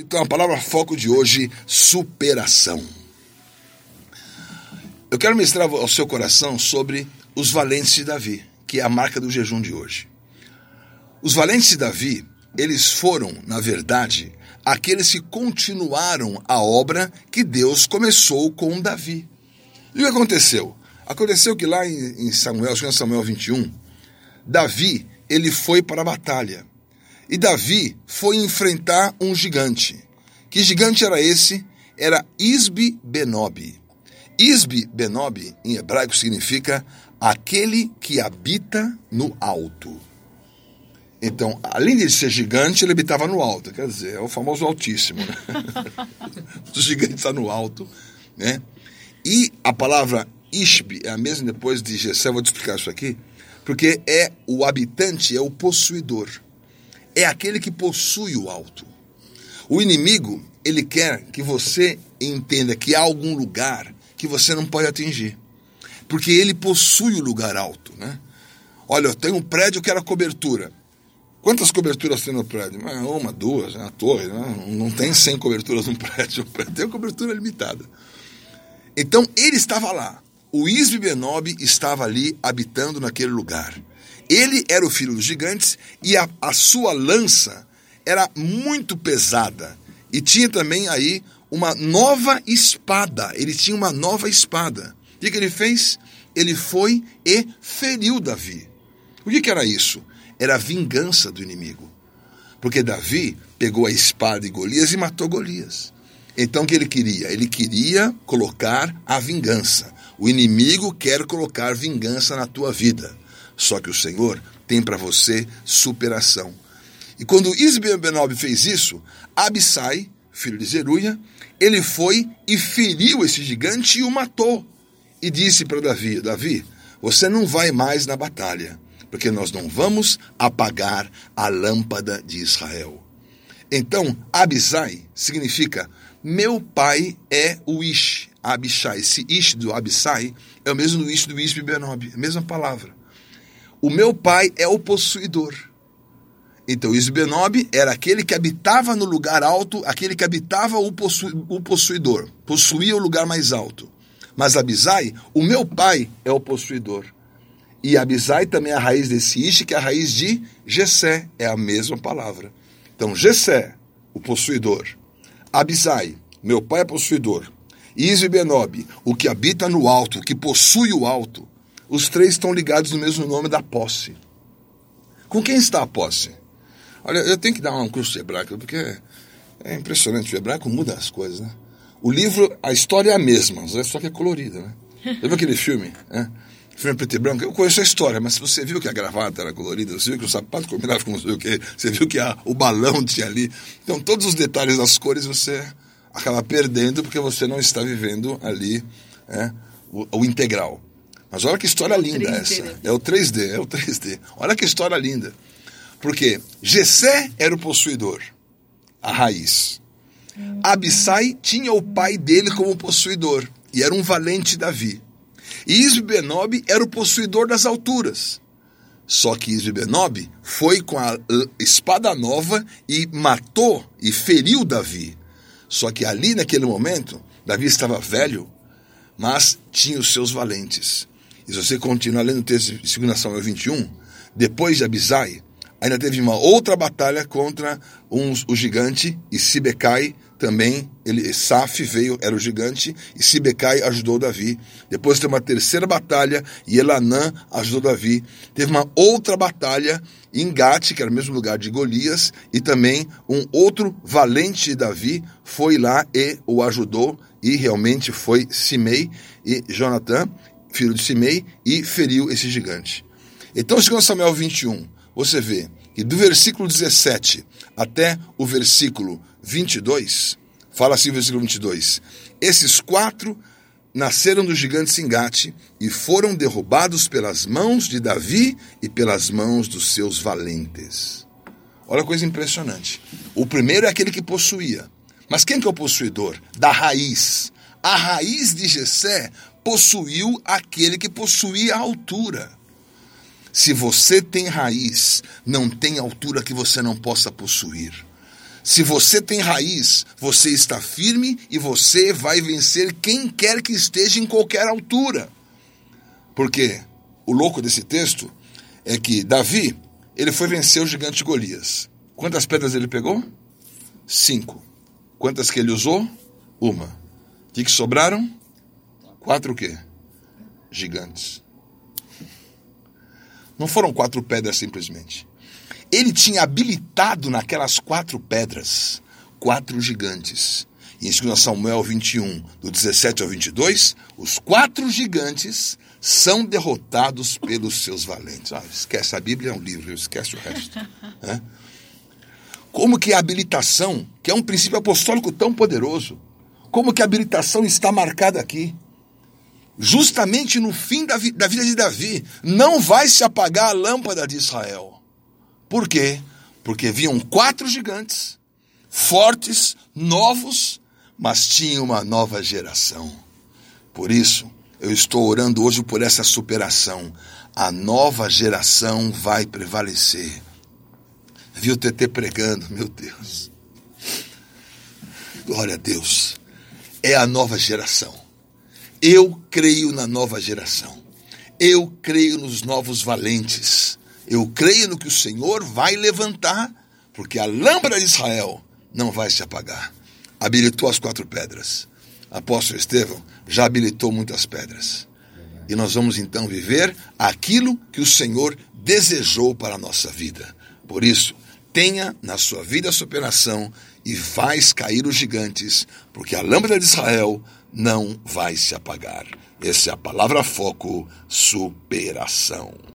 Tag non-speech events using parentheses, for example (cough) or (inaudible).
Então a palavra foco de hoje, superação. Eu quero mostrar ao seu coração sobre os valentes de Davi, que é a marca do jejum de hoje. Os valentes de Davi, eles foram, na verdade, aqueles que continuaram a obra que Deus começou com Davi. E o que aconteceu? Aconteceu que lá em Samuel, Samuel 21, Davi, ele foi para a batalha. E Davi foi enfrentar um gigante. Que gigante era esse? Era Isbi Benob. Isbi Benob, em hebraico, significa aquele que habita no alto. Então, além de ser gigante, ele habitava no alto. Quer dizer, é o famoso altíssimo. Né? (laughs) o gigante está no alto. Né? E a palavra Ishbi é a mesma depois de Gessé, vou te explicar isso aqui, porque é o habitante, é o possuidor é aquele que possui o alto. O inimigo, ele quer que você entenda que há algum lugar que você não pode atingir. Porque ele possui o lugar alto, né? Olha, eu tenho um prédio, eu quero a cobertura. Quantas coberturas tem no prédio? Ah, uma, duas, na torre. Né? Não tem 100 coberturas no (laughs) prédio. Tem uma cobertura limitada. Então, ele estava lá. O Isbe Benob estava ali habitando naquele lugar. Ele era o filho dos gigantes e a, a sua lança era muito pesada. E tinha também aí uma nova espada. Ele tinha uma nova espada. O que, que ele fez? Ele foi e feriu Davi. O que, que era isso? Era a vingança do inimigo. Porque Davi pegou a espada de Golias e matou Golias. Então o que ele queria? Ele queria colocar a vingança. O inimigo quer colocar vingança na tua vida. Só que o Senhor tem para você superação. E quando Benob fez isso, Abissai, filho de Zeruia, ele foi e feriu esse gigante e o matou. E disse para Davi: Davi, você não vai mais na batalha, porque nós não vamos apagar a lâmpada de Israel. Então, Abisai significa meu pai é o Ish, Abishai. Esse Ish do Abissai é o mesmo do Ish do Isbe Benob, a mesma palavra. O meu pai é o possuidor. Então, Isbenob era aquele que habitava no lugar alto, aquele que habitava o, possu o possuidor, possuía o lugar mais alto. Mas Abisai, o meu pai é o possuidor. E Abisai também é a raiz desse Ish, que é a raiz de Gessé, é a mesma palavra. Então, Gessé, o possuidor. Abisai, meu pai é possuidor. Isbenob, o que habita no alto, o que possui o alto. Os três estão ligados no mesmo nome da posse. Com quem está a posse? Olha, eu tenho que dar um curso de hebraico, porque é impressionante. O hebraico muda as coisas, né? O livro, a história é a mesma, só que é colorida, né? (laughs) Você viu aquele filme, né? Filme preto e branco? Eu conheço a história, mas você viu que a gravata era colorida, você viu que o sapato combinava com o que, você viu que a, o balão tinha ali. Então, todos os detalhes das cores você acaba perdendo porque você não está vivendo ali né, o, o integral. Mas olha que história é linda 3D, essa. Né? É o 3D, é o 3D. Olha que história linda. Porque Gessé era o possuidor, a raiz. Abissai tinha o pai dele como possuidor, e era um valente Davi. E Isbenob era o possuidor das alturas. Só que Isbenob foi com a espada nova e matou e feriu Davi. Só que ali naquele momento, Davi estava velho, mas tinha os seus valentes. E se você continuar lendo o texto de 2 Samuel 21, depois de Abisai, ainda teve uma outra batalha contra um, o gigante, e Sibecai também, ele, Saf veio, era o gigante, e Sibecai ajudou Davi. Depois teve uma terceira batalha, e Elanã ajudou Davi. Teve uma outra batalha em Gate, que era o mesmo lugar de Golias, e também um outro valente Davi foi lá e o ajudou, e realmente foi Simei e Jonathan filho de Simei, e feriu esse gigante. Então, segundo Samuel 21, você vê que do versículo 17 até o versículo 22, fala assim o versículo 22, esses quatro nasceram do gigante Singate e foram derrubados pelas mãos de Davi e pelas mãos dos seus valentes. Olha a coisa impressionante. O primeiro é aquele que possuía. Mas quem que é o possuidor? Da raiz. A raiz de Jessé possuiu aquele que possuía a altura. Se você tem raiz, não tem altura que você não possa possuir. Se você tem raiz, você está firme e você vai vencer quem quer que esteja em qualquer altura. Porque o louco desse texto é que Davi, ele foi vencer o gigante Golias. Quantas pedras ele pegou? Cinco. Quantas que ele usou? Uma. O que, que sobraram? Quatro o quê? Gigantes. Não foram quatro pedras simplesmente. Ele tinha habilitado naquelas quatro pedras quatro gigantes. E em 2 Samuel 21, do 17 ao 22, os quatro gigantes são derrotados pelos seus valentes. Ah, esquece, a Bíblia é um livro, esquece o resto. (laughs) É? Como que a habilitação, que é um princípio apostólico tão poderoso, como que a habilitação está marcada aqui? Justamente no fim da, vi da vida de Davi, não vai se apagar a lâmpada de Israel. Por quê? Porque viam quatro gigantes, fortes, novos, mas tinham uma nova geração. Por isso, eu estou orando hoje por essa superação. A nova geração vai prevalecer. Vi o TT pregando, meu Deus. Glória a Deus. É a nova geração. Eu creio na nova geração. Eu creio nos novos valentes. Eu creio no que o Senhor vai levantar, porque a lâmpada de Israel não vai se apagar. Habilitou as quatro pedras apóstolo Estevão já habilitou muitas pedras. E nós vamos então viver aquilo que o Senhor desejou para a nossa vida. Por isso, tenha na sua vida a superação e faz cair os gigantes, porque a lâmpada de Israel não vai se apagar. Essa é a palavra foco, superação.